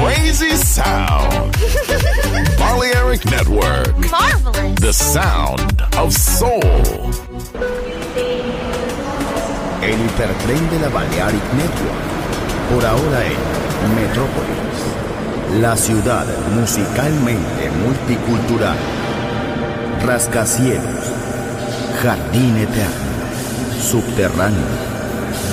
Crazy sound. Balearic Network. Marvelous. The sound of soul. El hipertren de la Balearic Network. Por ahora en Metrópolis. La ciudad musicalmente multicultural. Rascacielos. Jardín eterno. Subterráneo.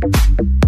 you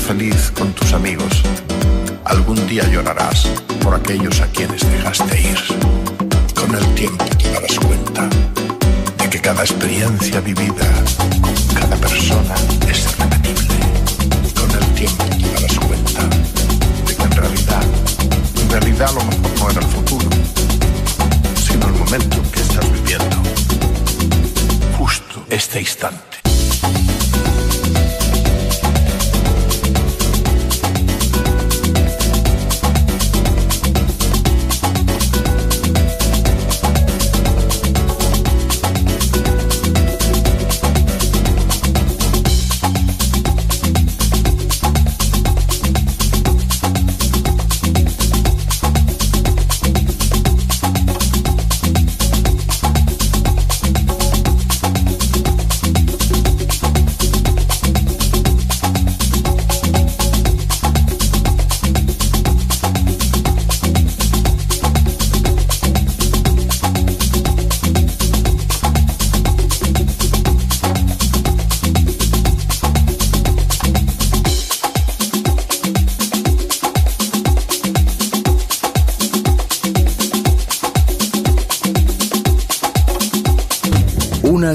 Feliz con tus amigos, algún día llorarás por aquellos a quienes dejaste ir. Con el tiempo te darás cuenta de que cada experiencia vivida cada persona es irrepetible. Con el tiempo te darás cuenta de que en realidad, en realidad lo mejor no era el futuro, sino el momento que estás viviendo. Justo este instante.